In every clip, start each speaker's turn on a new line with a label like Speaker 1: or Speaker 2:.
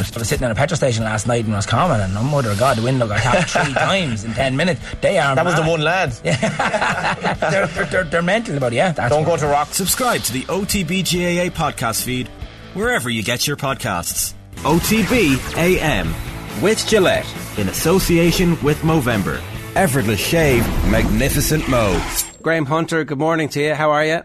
Speaker 1: I was sitting in a petrol station last night in Roscommon and oh mother of God the window got tapped three times in 10 minutes they are
Speaker 2: That was the one lad.
Speaker 1: they're, they're, they're, they're mental about it yeah that's
Speaker 2: Don't go to rock.
Speaker 3: Subscribe to the OTBGAA podcast feed wherever you get your podcasts. OTB AM with Gillette in association with Movember. Effortless shave, magnificent Mo.
Speaker 4: Graham Hunter, good morning to you. How are you?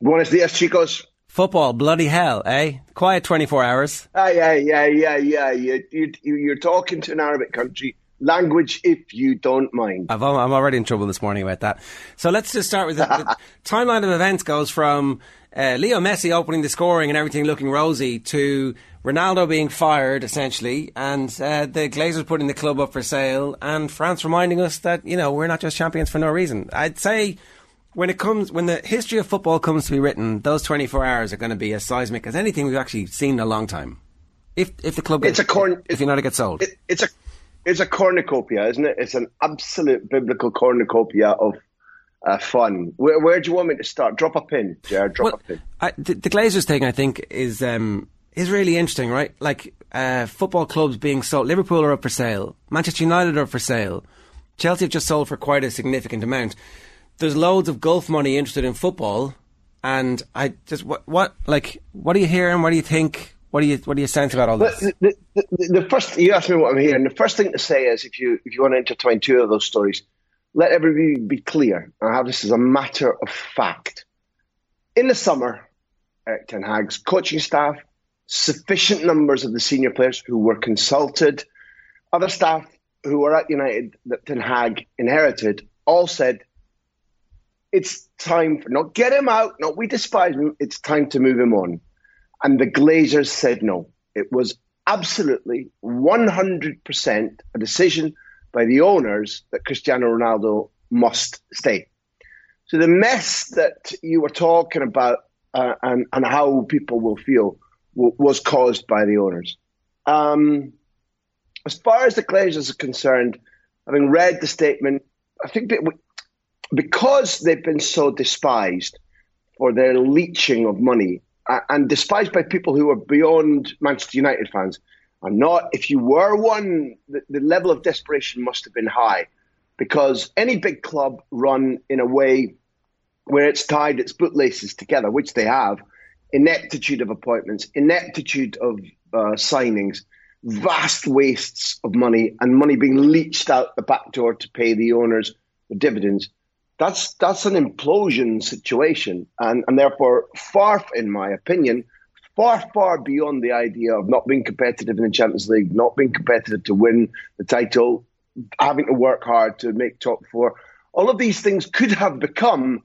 Speaker 5: Buenos dias, chicos.
Speaker 4: Football, bloody hell, eh? Quiet 24 hours.
Speaker 5: Ah, yeah, yeah, yeah, yeah. You, you, you're talking to an Arabic country. Language, if you don't mind.
Speaker 4: I've, I'm already in trouble this morning about that. So let's just start with the, the timeline of events goes from uh, Leo Messi opening the scoring and everything looking rosy to Ronaldo being fired, essentially, and uh, the Glazers putting the club up for sale, and France reminding us that, you know, we're not just champions for no reason. I'd say when it comes when the history of football comes to be written, those 24 hours are going to be as seismic as anything we've actually seen in a long time. If if the club gets,
Speaker 5: It's a corn-
Speaker 4: if United get sold,
Speaker 5: It, it's a it's a cornucopia, isn't it? It's an absolute biblical cornucopia of uh, fun. Where, where do you want me to start? Drop a pin, Jared. Drop
Speaker 4: well,
Speaker 5: a pin.
Speaker 4: I, the, the Glazers thing I think is um, is really interesting, right? Like uh, football clubs being sold. Liverpool are up for sale. Manchester United are up for sale. Chelsea have just sold for quite a significant amount. There's loads of Gulf money interested in football, and I just what what like what are you hearing? What do you think? What do you what do you sense about all this?
Speaker 5: the, the, the, the first you asked me what I'm hearing. The first thing to say is if you if you want to intertwine two of those stories, let everybody be clear. I have this as a matter of fact. In the summer, Erik Ten Hag's coaching staff, sufficient numbers of the senior players who were consulted, other staff who were at United that Ten Hag inherited, all said it's time for not get him out, not we despise him, it's time to move him on. And the Glazers said no. It was absolutely 100% a decision by the owners that Cristiano Ronaldo must stay. So the mess that you were talking about uh, and, and how people will feel w- was caused by the owners. Um, as far as the Glazers are concerned, having read the statement, I think that because they've been so despised for their leeching of money and despised by people who are beyond Manchester United fans. And not, if you were one, the, the level of desperation must have been high because any big club run in a way where it's tied its bootlaces together, which they have, ineptitude of appointments, ineptitude of uh, signings, vast wastes of money, and money being leached out the back door to pay the owners the dividends that's that's an implosion situation, and and therefore far, in my opinion, far far beyond the idea of not being competitive in the Champions League, not being competitive to win the title, having to work hard to make top four. All of these things could have become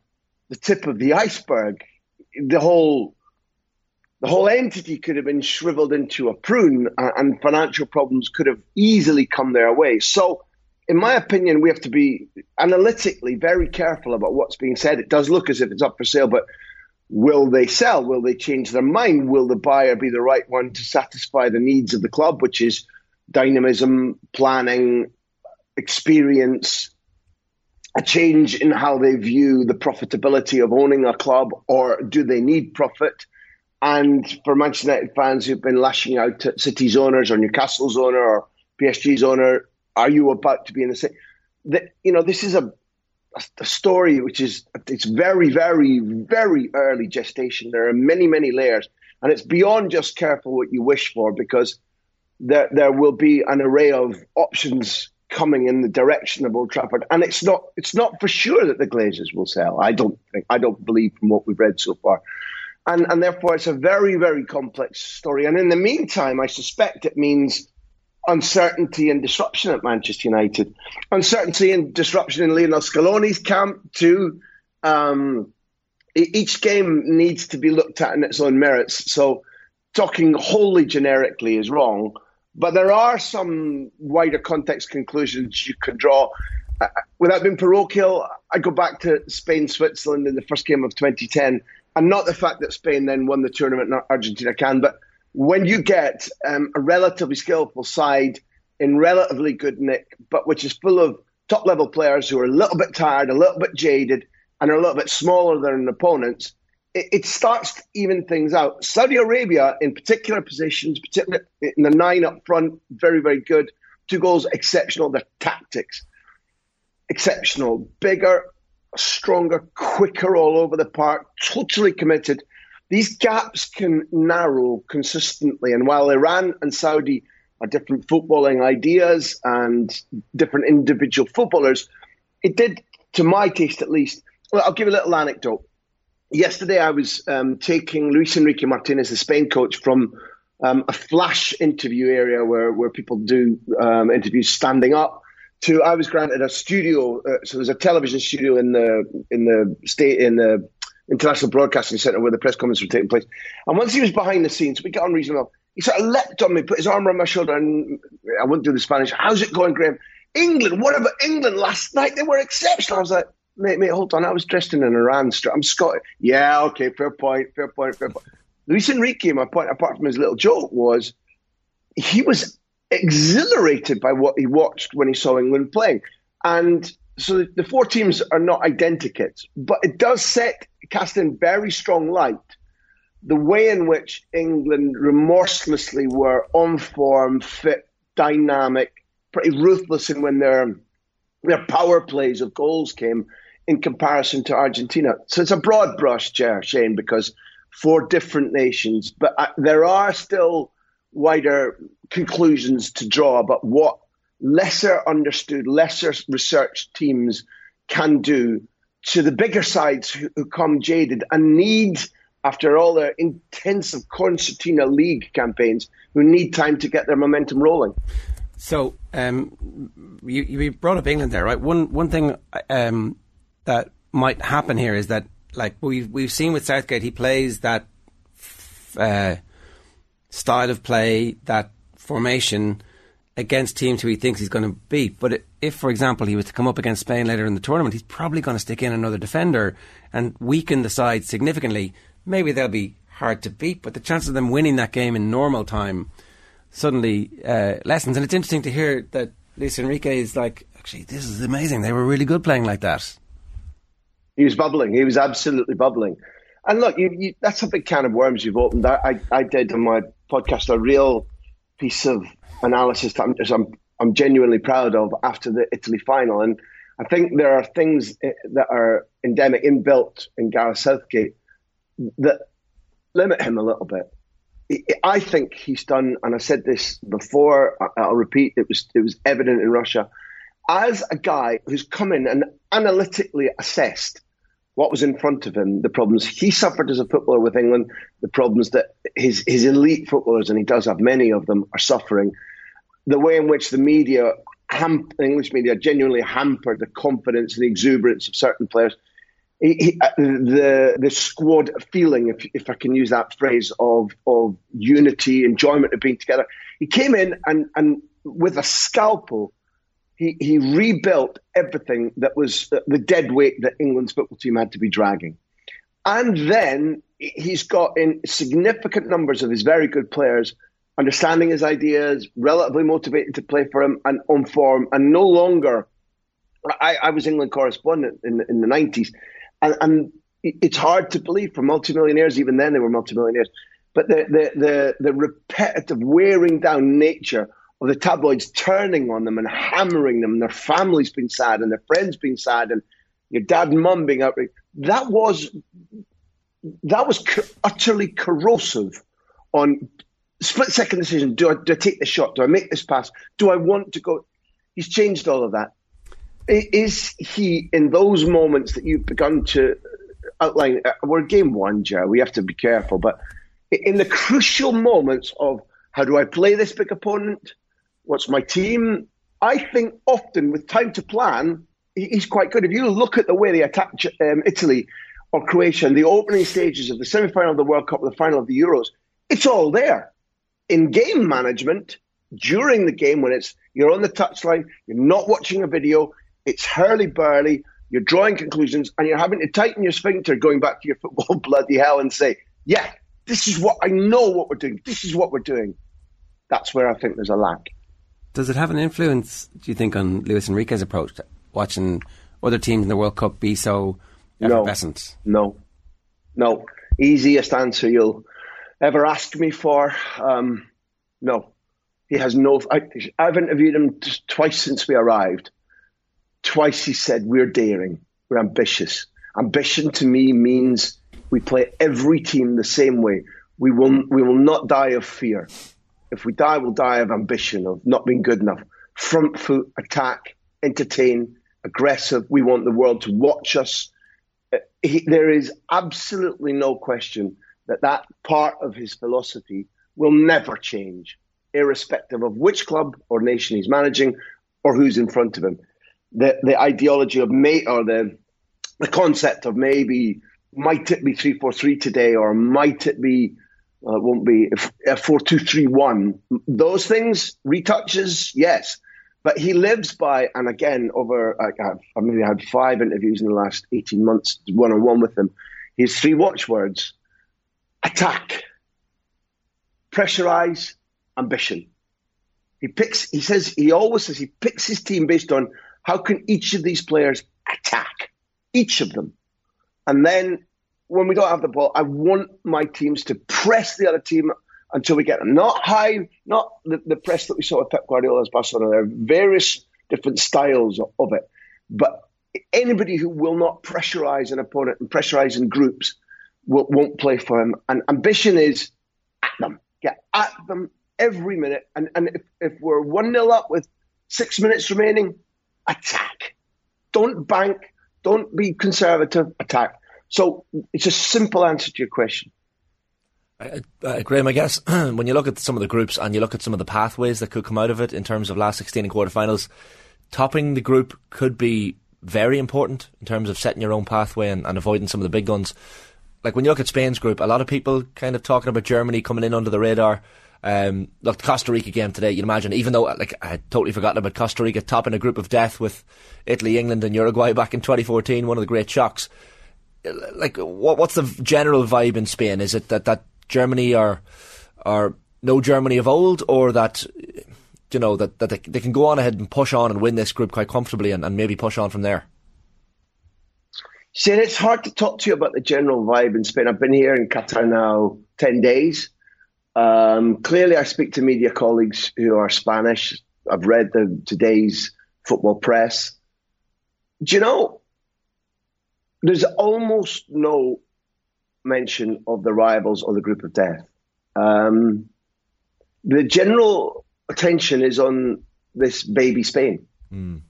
Speaker 5: the tip of the iceberg. The whole the whole entity could have been shriveled into a prune, and financial problems could have easily come their way. So in my opinion, we have to be analytically very careful about what's being said. It does look as if it's up for sale, but will they sell? Will they change their mind? Will the buyer be the right one to satisfy the needs of the club, which is dynamism, planning, experience, a change in how they view the profitability of owning a club, or do they need profit? And for Manchester United fans who've been lashing out at City's owners or Newcastle's owner or PSG's owner, are you about to be in the same? That you know, this is a, a story which is it's very, very, very early gestation. There are many, many layers, and it's beyond just careful what you wish for because there there will be an array of options coming in the direction of Old Trafford, and it's not it's not for sure that the Glazers will sell. I don't think I don't believe from what we've read so far. And, and therefore, it's a very, very complex story. And in the meantime, I suspect it means uncertainty and disruption at Manchester United, uncertainty and disruption in Lionel Scaloni's camp too. Um, each game needs to be looked at in its own merits. So, talking wholly generically is wrong, but there are some wider context conclusions you can draw. Uh, without being parochial, I go back to Spain, Switzerland in the first game of 2010, and not the fact that Spain then won the tournament, not Argentina can, but when you get um, a relatively skillful side in relatively good nick, but which is full of top level players who are a little bit tired, a little bit jaded, and are a little bit smaller than opponents, it, it starts to even things out. Saudi Arabia, in particular positions, particularly in the nine up front, very, very good. Two goals, exceptional. Their tactics, exceptional. Bigger, stronger, quicker all over the park, totally committed. These gaps can narrow consistently. And while Iran and Saudi are different footballing ideas and different individual footballers, it did, to my taste at least. Well, I'll give a little anecdote yesterday I was um, taking Luis Enrique Martinez, the Spain coach, from um, a flash interview area where, where people do um, interviews standing up to I was granted a studio. Uh, so there's a television studio in the in the state in the International Broadcasting Centre where the press conference were taking place. And once he was behind the scenes, we got on reasonably well. He sort of leapt on me, put his arm around my shoulder, and I wouldn't do the Spanish. How's it going, Graham? England, what about England last night? They were exceptional. I was like, mate, mate, hold on. I was dressed in an Iran strip. I'm Scottish. Yeah, okay, fair point, fair point, fair point. Luis Enrique, my point, apart from his little joke, was he was exhilarated by what he watched when he saw England playing. And so the four teams are not identical, but it does set, cast in very strong light the way in which England remorselessly were on form, fit, dynamic, pretty ruthless in when their their power plays of goals came in comparison to Argentina. So it's a broad brush, Ger, Shane, because for different nations, but uh, there are still wider conclusions to draw about what lesser understood, lesser researched teams can do to the bigger sides who, who come jaded and need, after all their intensive concertina league campaigns, who need time to get their momentum rolling.
Speaker 4: So um, you, you brought up England there, right? One one thing um, that might happen here is that, like we've we've seen with Southgate, he plays that uh, style of play, that formation against teams who he thinks he's going to beat. But if, for example, he was to come up against Spain later in the tournament, he's probably going to stick in another defender and weaken the side significantly. Maybe they'll be hard to beat, but the chance of them winning that game in normal time suddenly uh, lessens. And it's interesting to hear that Luis Enrique is like, actually, this is amazing. They were really good playing like that.
Speaker 5: He was bubbling. He was absolutely bubbling. And look, you, you, that's a big can of worms you've opened. I, I, I, did on my podcast a real piece of analysis that I'm, I'm, I'm genuinely proud of after the Italy final. And I think there are things eh, that are endemic, inbuilt in Gareth Southgate that limit him a little bit. I think he's done, and I said this before. I'll repeat. It was it was evident in Russia, as a guy who's come in and analytically assessed what was in front of him, the problems he suffered as a footballer with England, the problems that his his elite footballers, and he does have many of them, are suffering. The way in which the media, ham- English media, genuinely hampered the confidence and the exuberance of certain players he, he, uh, the the squad feeling, if if I can use that phrase, of of unity, enjoyment of being together. He came in and and with a scalpel, he he rebuilt everything that was uh, the dead weight that England's football team had to be dragging, and then he's got in significant numbers of his very good players understanding his ideas, relatively motivated to play for him, and on form, and no longer. I, I was England correspondent in in the nineties and, and it's hard to believe for multimillionaires. Even then, they were multimillionaires. But the, the the the repetitive wearing down nature of the tabloids turning on them and hammering them, and their families being sad, and their friends being sad, and your dad and mum being outraged. That was that was co- utterly corrosive on split second decision. Do I, do I take the shot? Do I make this pass? Do I want to go? He's changed all of that is he in those moments that you've begun to outline? Uh, we're game one, Joe. We have to be careful, but in the crucial moments of how do I play this big opponent? What's my team? I think often with time to plan, he's quite good. If you look at the way they attack um, Italy or Croatia in the opening stages of the semi-final of the World Cup, the final of the Euros, it's all there. In game management, during the game when it's you're on the touchline, you're not watching a video, it's hurly burly. You're drawing conclusions, and you're having to tighten your sphincter, going back to your football bloody hell, and say, "Yeah, this is what I know. What we're doing. This is what we're doing." That's where I think there's a lack.
Speaker 4: Does it have an influence? Do you think on Luis Enrique's approach, to watching other teams in the World Cup be so effervescent?
Speaker 5: No, no, no. easiest answer you'll ever ask me for. Um, no, he has no. I, have interviewed him twice since we arrived. Twice he said, We're daring, we're ambitious. Ambition to me means we play every team the same way. We will, we will not die of fear. If we die, we'll die of ambition, of not being good enough. Front foot, attack, entertain, aggressive. We want the world to watch us. Uh, he, there is absolutely no question that that part of his philosophy will never change, irrespective of which club or nation he's managing or who's in front of him. The the ideology of may or the the concept of maybe might it be three four three today or might it be uh, it won't be a four two three one. Those things retouches, yes, but he lives by and again over I, I've maybe had five interviews in the last eighteen months one on one with him. His three watchwords: attack, pressurize, ambition. He picks. He says he always says he picks his team based on how can each of these players attack each of them, and then when we don't have the ball, I want my teams to press the other team until we get them. Not high, not the, the press that we saw with Pep Guardiola's Barcelona. There are various different styles of, of it, but anybody who will not pressurize an opponent and pressurize in groups will, won't play for him. And ambition is at them, get at them every minute. And, and if, if we're 1 0 up with six minutes remaining, attack. Don't bank, don't be conservative, attack. So it's a simple answer to your question.
Speaker 2: Uh, uh, Graham, I guess when you look at some of the groups and you look at some of the pathways that could come out of it in terms of last 16 and quarterfinals, topping the group could be very important in terms of setting your own pathway and, and avoiding some of the big guns like when you look at Spain's group, a lot of people kind of talking about Germany coming in under the radar. Um, look, the Costa Rica game today, you'd imagine, even though like I had totally forgotten about Costa Rica topping a group of death with Italy, England, and Uruguay back in 2014, one of the great shocks. Like, what, what's the general vibe in Spain? Is it that, that Germany are are no Germany of old, or that you know that, that they, they can go on ahead and push on and win this group quite comfortably and, and maybe push on from there?
Speaker 5: See, it's hard to talk to you about the general vibe in Spain. I've been here in Qatar now 10 days. Um, clearly, I speak to media colleagues who are Spanish. I've read the, today's football press. Do you know, there's almost no mention of the rivals or the group of death. Um, the general attention is on this baby Spain. Mm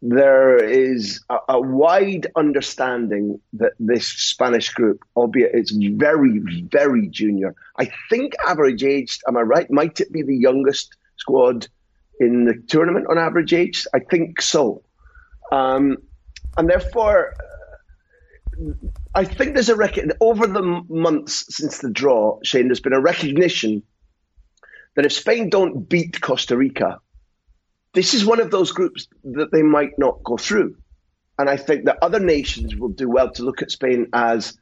Speaker 5: there is a, a, wide understanding that this Spanish group, albeit it's very, very junior, I think average age, am I right? Might it be the youngest squad in the tournament on average age? I think so. Um, and therefore, I think there's a record over the months since the draw, Shane, there's been a recognition that if Spain don't beat Costa Rica, this is one of those groups that they might not go through. And I think that other nations will do well to look at Spain as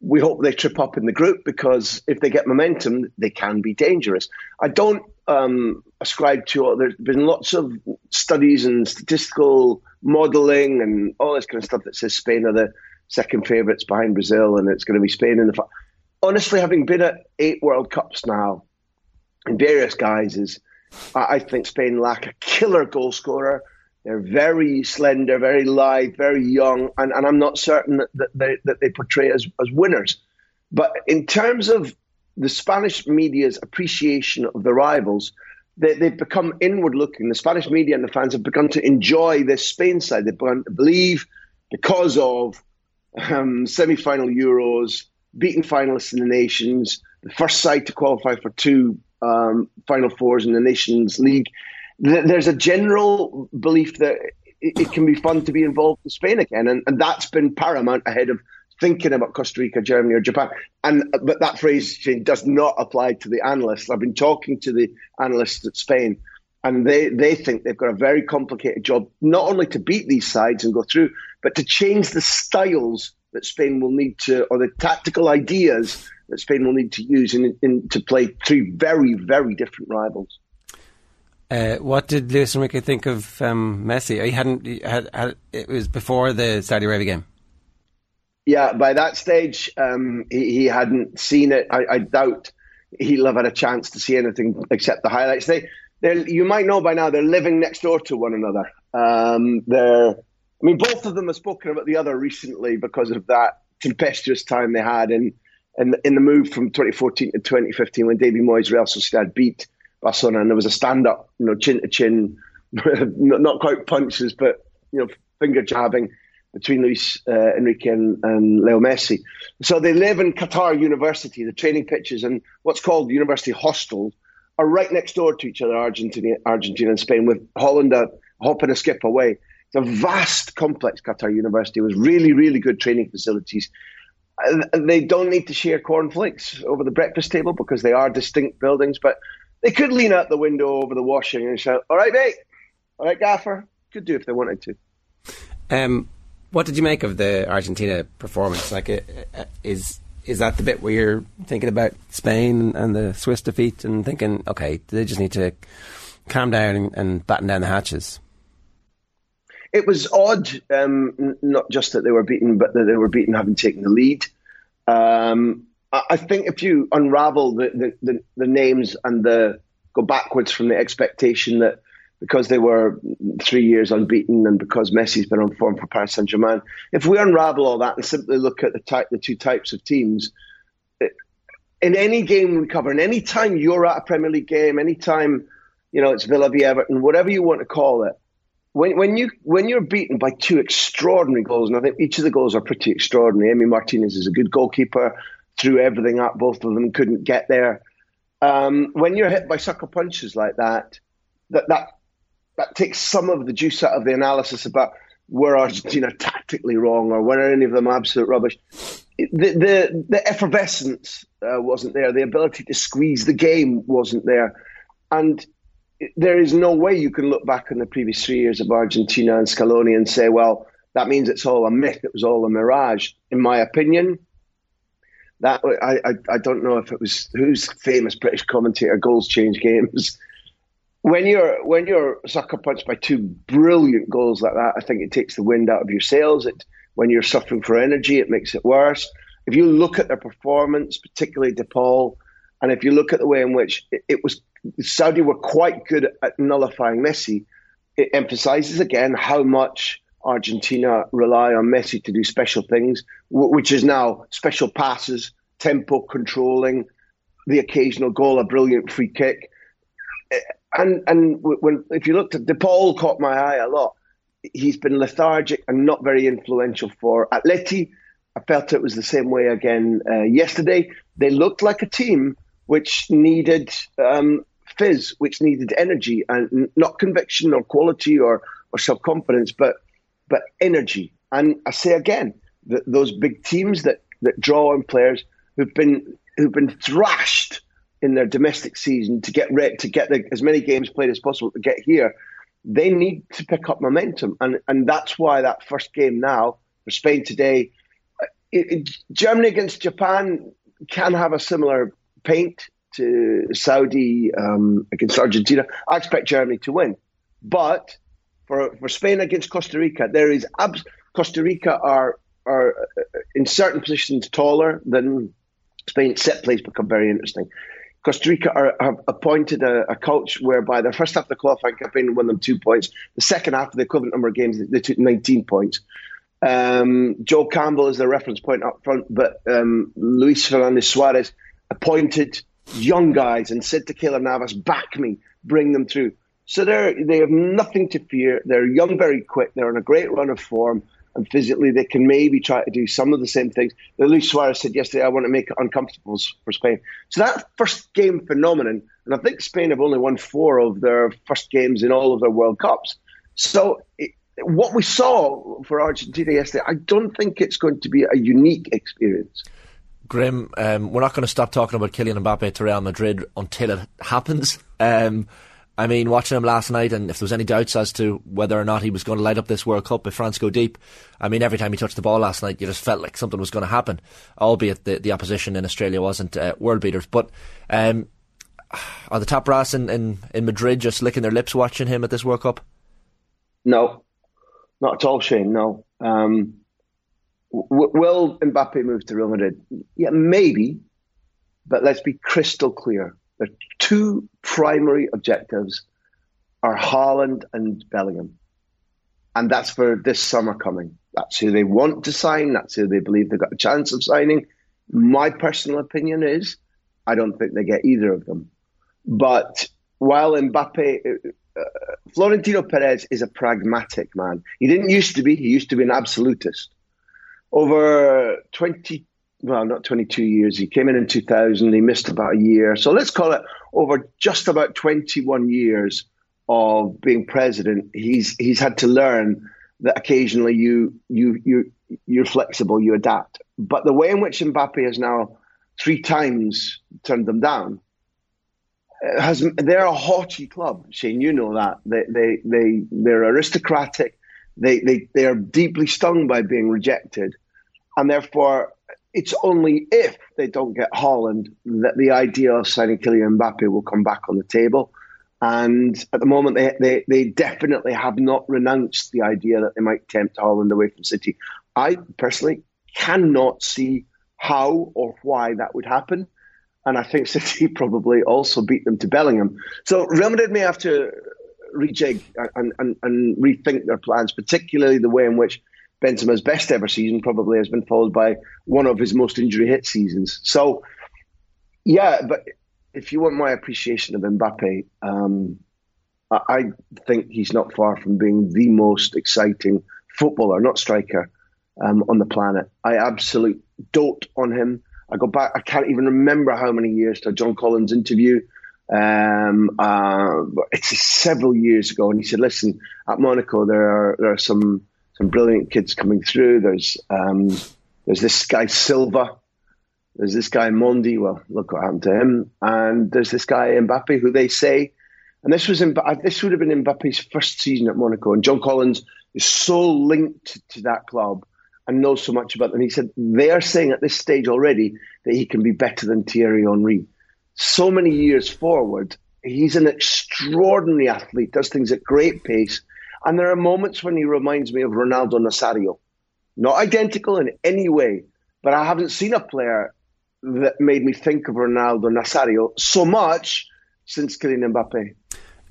Speaker 5: we hope they trip up in the group because if they get momentum, they can be dangerous. I don't um, ascribe to, there's been lots of studies and statistical modeling and all this kind of stuff that says Spain are the second favourites behind Brazil and it's going to be Spain in the. Honestly, having been at eight World Cups now in various guises, I think Spain lack a killer goal scorer. They're very slender, very lithe, very young, and, and I'm not certain that they, that they portray as, as winners. But in terms of the Spanish media's appreciation of the rivals, they, have become inward looking. The Spanish media and the fans have begun to enjoy this Spain side. They've begun to believe because of um, semi final Euros, beaten finalists in the nations, the first side to qualify for two um, Final Fours in the Nations League. There's a general belief that it, can be fun to be involved in Spain again, and, and that's been paramount ahead of thinking about Costa Rica, Germany, or Japan. And but that phrase does not apply to the analysts. I've been talking to the analysts at Spain, and they they think they've got a very complicated job, not only to beat these sides and go through, but to change the styles that Spain will need to, or the tactical ideas that Spain will need to use in, in to play three very, very different rivals.
Speaker 4: Uh, what did Luis Enrique think of um, Messi? He hadn't he had, had, it was before the Saudi Arabia game.
Speaker 5: yeah, by that stage, um, he, he, hadn't seen it. I, I, doubt he'll have had a chance to see anything except the highlights. They, you might know by now, they're living next door to one another. Um, they're, I mean, both of them have spoken about the other recently because of that tempestuous time they had in in, in the move from 2014 to 2015 when David Moyes Real Sociedad beat Barcelona, and there was a stand up, you know, chin to chin, not quite punches, but you know, finger jabbing between Luis uh, Enrique and, and, Leo Messi. So they live in Qatar University. The training pitches and what's called the university hostels are right next door to each other, Argentina, Argentina and Spain, with Holland a hop and a skip away. It's a vast complex, Qatar University, with really, really good training facilities. They don't need to share cornflakes over the breakfast table because they are distinct buildings, but they could lean out the window over the washing and shout, All right, mate. All right, Gaffer. Could do if they wanted to.
Speaker 4: Um, what did you make of the Argentina performance? Like, is is that the bit where you're thinking about Spain and the Swiss defeat and thinking, okay, they just need to calm down and, and batten down the hatches?
Speaker 5: It was odd, um, not just that they were beaten, but that they were beaten having taken the lead. Um, I think if you unravel the, the, the, the, names and the go backwards from the expectation that because they were three years unbeaten and because Messi's been on form for Paris Saint Germain, if we unravel all that and simply look at the type, the two types of teams, in any game we cover, and any time you're at a Premier League game, any time you know it's Villa v Everton, whatever you want to call it, when, when you when you're beaten by two extraordinary goals, and I think each of the goals are pretty extraordinary. Emi Martinez is a good goalkeeper threw everything up. Both of them couldn't get there. Um, when you're hit by sucker punches like that, that that that takes some of the juice out of the analysis about were Argentina tactically wrong or were any of them absolute rubbish. The the, the effervescence uh, wasn't there. The ability to squeeze the game wasn't there, and there is no way you can look back on the previous three years of Argentina and Scaloni and say, well, that means it's all a myth. It was all a mirage. In my opinion, that I, I, I don't know if it was who's famous British commentator goals change games. When you're when you're sucker punched by two brilliant goals like that, I think it takes the wind out of your sails. It when you're suffering for energy, it makes it worse. If you look at their performance, particularly De Paul, and if you look at the way in which it, it was Saudi were quite good at nullifying Messi, it emphasizes again how much Argentina rely on Messi to do special things, which is now special passes, tempo controlling, the occasional goal, a brilliant free kick. And and when if you looked at De Paul caught my eye a lot. He's been lethargic and not very influential for Atleti. I felt it was the same way again uh, yesterday. They looked like a team which needed um, fizz, which needed energy, and not conviction or quality or, or self confidence, but but energy. And I say again, those big teams that, that draw on players who've been who've been thrashed in their domestic season to get re- to get the, as many games played as possible to get here, they need to pick up momentum, and and that's why that first game now for Spain today, it, it, Germany against Japan can have a similar paint to Saudi um, against Argentina. I expect Germany to win, but for, for Spain against Costa Rica, there is abs- Costa Rica are are uh, in certain positions taller than Spain. Set plays become very interesting. Costa Rica are, have appointed a, a, coach whereby their first half of the qualifying campaign won them two points. The second half of the equivalent number of games, they took 19 points. Um, Joel Campbell is the reference point up front, but um, Luis Fernando Suarez appointed young guys and said to Keylor Navas, back me, bring them through. So they they have nothing to fear. They're young, very quick. They're on a great run of form, and physically they can maybe try to do some of the same things. that Luis Suarez said yesterday, "I want to make it uncomfortable for Spain." So that first game phenomenon, and I think Spain have only won four of their first games in all of their World Cups. So it, what we saw for Argentina yesterday, I don't think it's going to be a unique experience.
Speaker 2: Graham, um, we're not going to stop talking about Kylian Mbappe to Real Madrid until it happens. Um, I mean, watching him last night, and if there was any doubts as to whether or not he was going to light up this World Cup if France go deep, I mean, every time he touched the ball last night, you just felt like something was going to happen, albeit the, the opposition in Australia wasn't uh, world beaters. But um, are the top brass in, in, in Madrid just licking their lips watching him at this World Cup?
Speaker 5: No, not at all, Shane, no. Um, W- will Mbappe move to Real Madrid? Yeah, maybe, but let's be crystal clear. There are two primary objectives are Haaland and Bellingham. And that's for this summer coming. That's who they want to sign. That's who they believe they've got a chance of signing. My personal opinion is I don't think they get either of them. But while Mbappe, uh, Florentino Perez is a pragmatic man. He didn't used to be, he used to be an absolutist. Over 20, well, not 22 years, he came in in 2000, he missed about a year. So let's call it over just about 21 years of being president, he's he's had to learn that occasionally you you you you're flexible, you adapt. But the way in which Mbappe has now three times turned them down uh, has they're a haughty club, Shane. You know that they they they they're aristocratic. They they they are deeply stung by being rejected, and therefore it's only if they don't get Haaland that the idea of signing Kylian Mbappe will come back on the table. And at the moment, they, they, they definitely have not renounced the idea that they might tempt Haaland away from City. I personally cannot see how or why that would happen. And I think City probably also beat them to Bellingham. So Real Madrid may have to rejig and, and, and rethink their plans, particularly the way in which Benzema's best ever season probably has been followed by one of his most injury hit seasons. So, yeah, but if you want my appreciation of Mbappe, um, I, think he's not far from being the most exciting footballer, not striker, um, on the planet. I absolutely dote on him. I go back, I can't even remember how many years to John Collins interview. Um, uh, it's several years ago, and he said, "Listen, at Monaco, there are there are some some brilliant kids coming through. There's um, there's this guy Silva, there's this guy Mendy. Well, look what happened to him. And there's this guy Mbappe, who they say, and this was this would have been Mbappe's first season at Monaco. And John Collins is so linked to that club and knows so much about them. He said they are saying at this stage already that he can be better than Thierry Henry. So many years forward, he's an extraordinary athlete. Does things at great pace. And there are moments when he reminds me of Ronaldo Nazario. Not identical in any way, but I haven't seen a player that made me think of Ronaldo Nazario so much since Kylian Mbappe.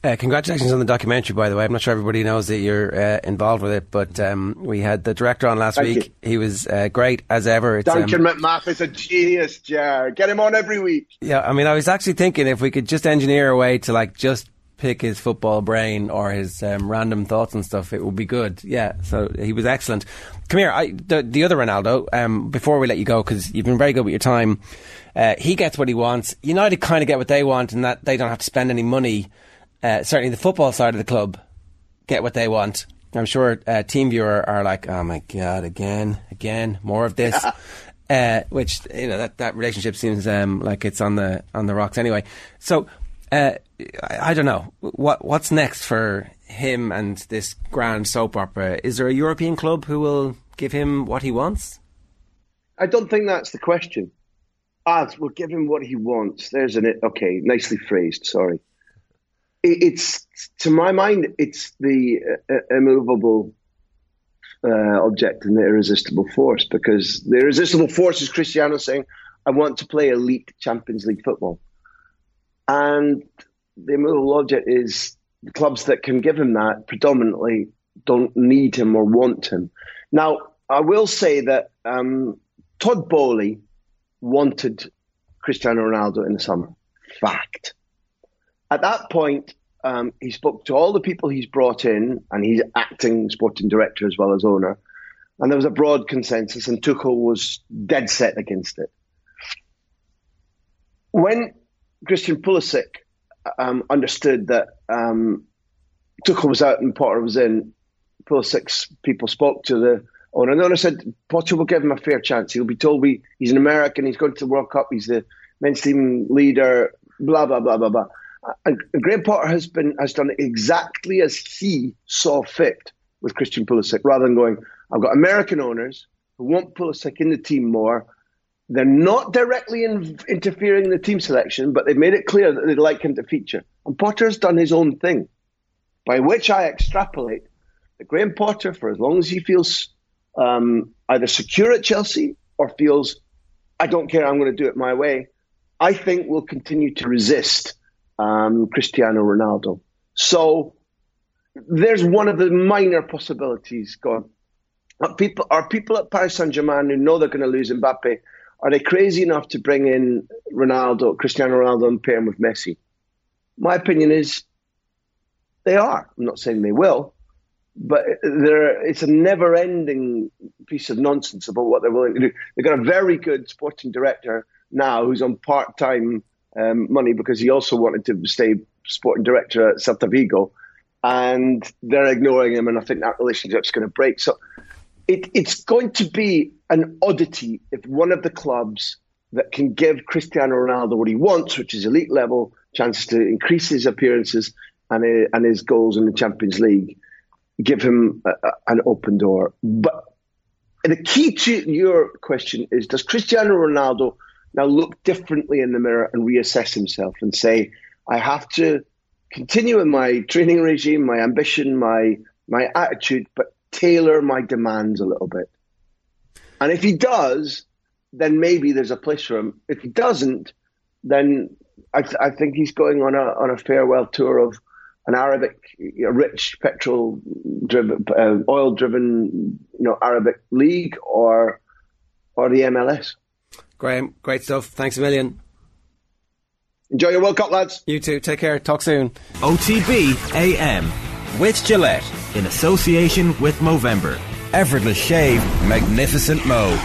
Speaker 4: Uh, congratulations on the documentary, by the way. I'm not sure everybody knows that you're uh, involved with it, but um, we had the director on last
Speaker 5: Thank
Speaker 4: week.
Speaker 5: You.
Speaker 4: He was uh, great as ever.
Speaker 5: It's, Duncan um, McMath is a genius, Jar. Get him on every week.
Speaker 4: Yeah, I mean, I was actually thinking if we could just engineer a way to like just pick his football brain or his um, random thoughts and stuff, it would be good. Yeah, so he was excellent. Come here, I, the, the other Ronaldo. Um, before we let you go, because you've been very good with your time, uh, he gets what he wants. United kind of get what they want, and that they don't have to spend any money. Uh, certainly, the football side of the club get what they want. I'm sure uh, TeamViewer are like, oh my god, again, again, more of this. Uh, which you know that, that relationship seems um, like it's on the on the rocks anyway. So uh, I, don't know what what's next for him and this grand soap opera. Is there a European club who will give him what he wants?
Speaker 5: I don't think that's the question. Ah, we'll give him what he wants. There's an okay, nicely phrased. Sorry. It, it's to my mind, it's the uh, uh immovable uh, object and the irresistible force because the irresistible force is Cristiano saying, "I want to play elite Champions League football." And the immovable object is the clubs that can give him that predominantly don't need him or want him. Now, I will say that um, Todd Boehly wanted Cristiano Ronaldo in the summer. Fact. At that point, um, he spoke to all the people he's brought in, and he's acting sporting director as well as owner. And there was a broad consensus, and Tuchel was dead set against it. When Christian Pulisic um, understood that um, Tuchel was out and Potter was in. Pulisic's people spoke to the owner. And the owner said, Potter will give him a fair chance. He'll be told we, he's an American, he's going to the World Cup, he's the men's team leader, blah, blah, blah, blah, blah. And Graham Potter has been has done exactly as he saw fit with Christian Pulisic, rather than going, I've got American owners who want Pulisic in the team more. They're not directly in, interfering in the team selection, but they've made it clear that they'd like him to feature. And Potter's done his own thing, by which I extrapolate that Graham Potter, for as long as he feels um, either secure at Chelsea or feels, I don't care, I'm going to do it my way, I think will continue to resist um, Cristiano Ronaldo. So there's one of the minor possibilities gone. Are people, are people at Paris Saint Germain who know they're going to lose Mbappe? Are they crazy enough to bring in Ronaldo, Cristiano Ronaldo, and pair him with Messi? My opinion is they are. I'm not saying they will, but it's a never-ending piece of nonsense about what they're willing to do. They've got a very good sporting director now who's on part-time um, money because he also wanted to stay sporting director at Celta Vigo, and they're ignoring him, and I think that relationship's going to break. So it, it's going to be an oddity if one of the clubs that can give Cristiano Ronaldo what he wants, which is elite level chances to increase his appearances and, uh, and his goals in the Champions League, give him a, a, an open door. But the key to your question is does Cristiano Ronaldo now look differently in the mirror and reassess himself and say, I have to continue in my training regime, my ambition, my my attitude, but tailor my demands a little bit. And if he does, then maybe there's a place for him. If he doesn't, then I, th- I think he's going on a on a farewell tour of an Arabic, a rich petrol driven, uh, oil driven, you know, Arabic league or or the MLS.
Speaker 4: Graham, great stuff. Thanks a million.
Speaker 5: Enjoy your World Cup, lads.
Speaker 4: You too. Take care. Talk soon.
Speaker 3: OTB AM with Gillette in association with Movember. Effortless shave, magnificent mo.